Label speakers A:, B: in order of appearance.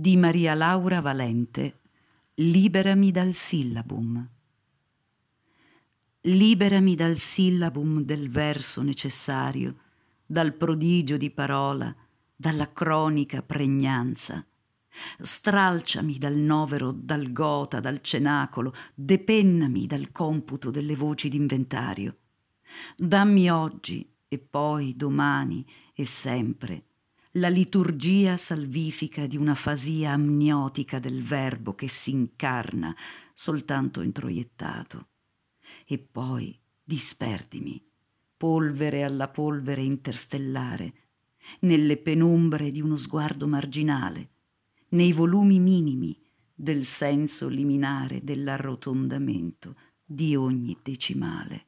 A: di Maria Laura Valente Liberami dal sillabum. Liberami dal sillabum del verso necessario, dal prodigio di parola, dalla cronica pregnanza. Stralciami dal novero, dal gota, dal cenacolo, depennami dal computo delle voci d'inventario. Dammi oggi e poi domani e sempre la liturgia salvifica di una fasia amniotica del verbo che si incarna soltanto introiettato. E poi disperdimi, polvere alla polvere interstellare, nelle penombre di uno sguardo marginale, nei volumi minimi del senso liminare dell'arrotondamento di ogni decimale.